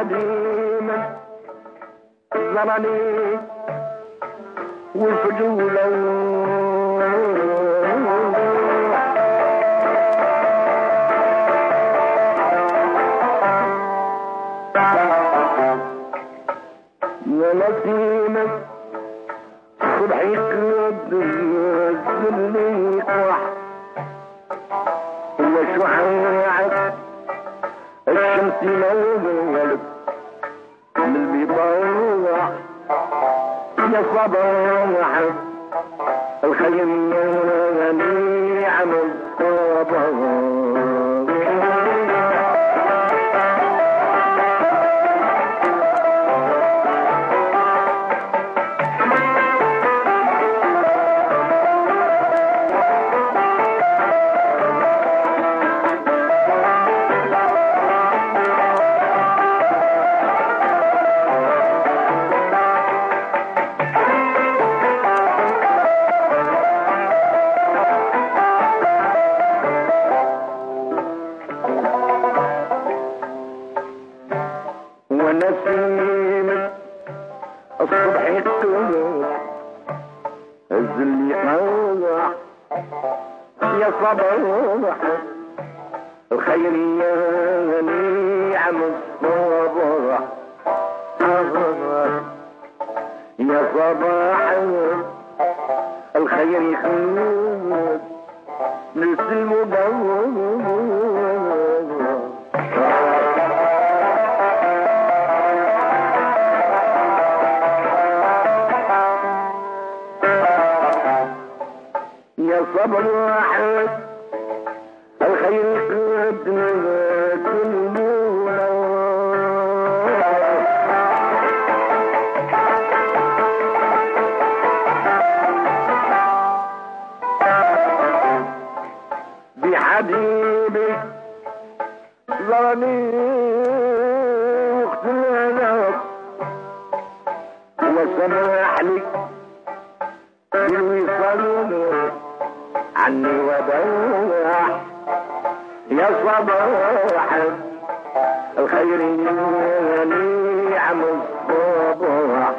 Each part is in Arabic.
قديما ظلمني والفجولة يا نسيمك صبح يقلب الظل يقوح وشعاعك الشمس مولد من يا صباح الخير يا نعم الصباح يا صباح الخير يا نعم الصباح يا صباح الخير يخلود نسلم يا صبر واحد. الخير قد نغت المولى بحبيبي ظلمي الهلاك وسمح لي عني ودوح يا صباح الخير نعم الصباح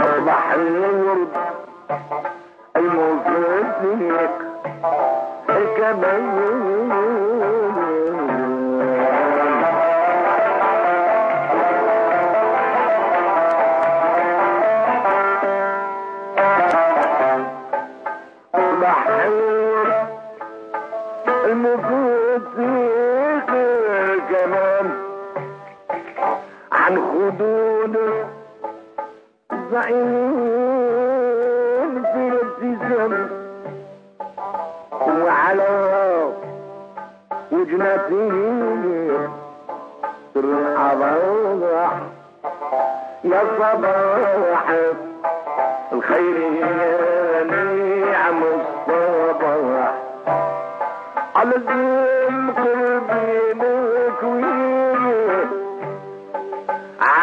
أصبح الورد المفيد الكمان عن خدود زعيم في الابتسام وعلى وجنته سر الحضارة يا صباح الخير يا نعم الصباح على الزين قلبي مكوين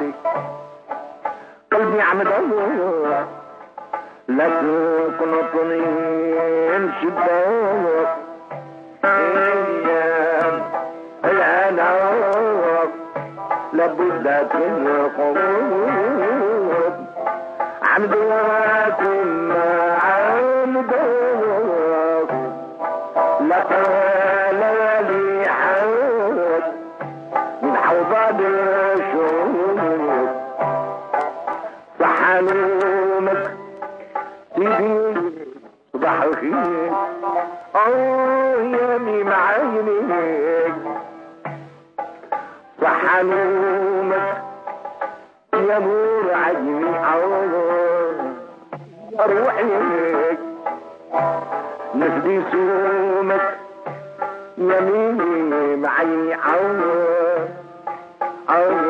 قلبي قلبي عم دور لا تقنطني شباك أيام العناق لابد القلوب عمدوات ما الخير آه يا ميم عينيك. صحنومك يا نور عيني آه روحك نفدي سومك يميني معي عور عور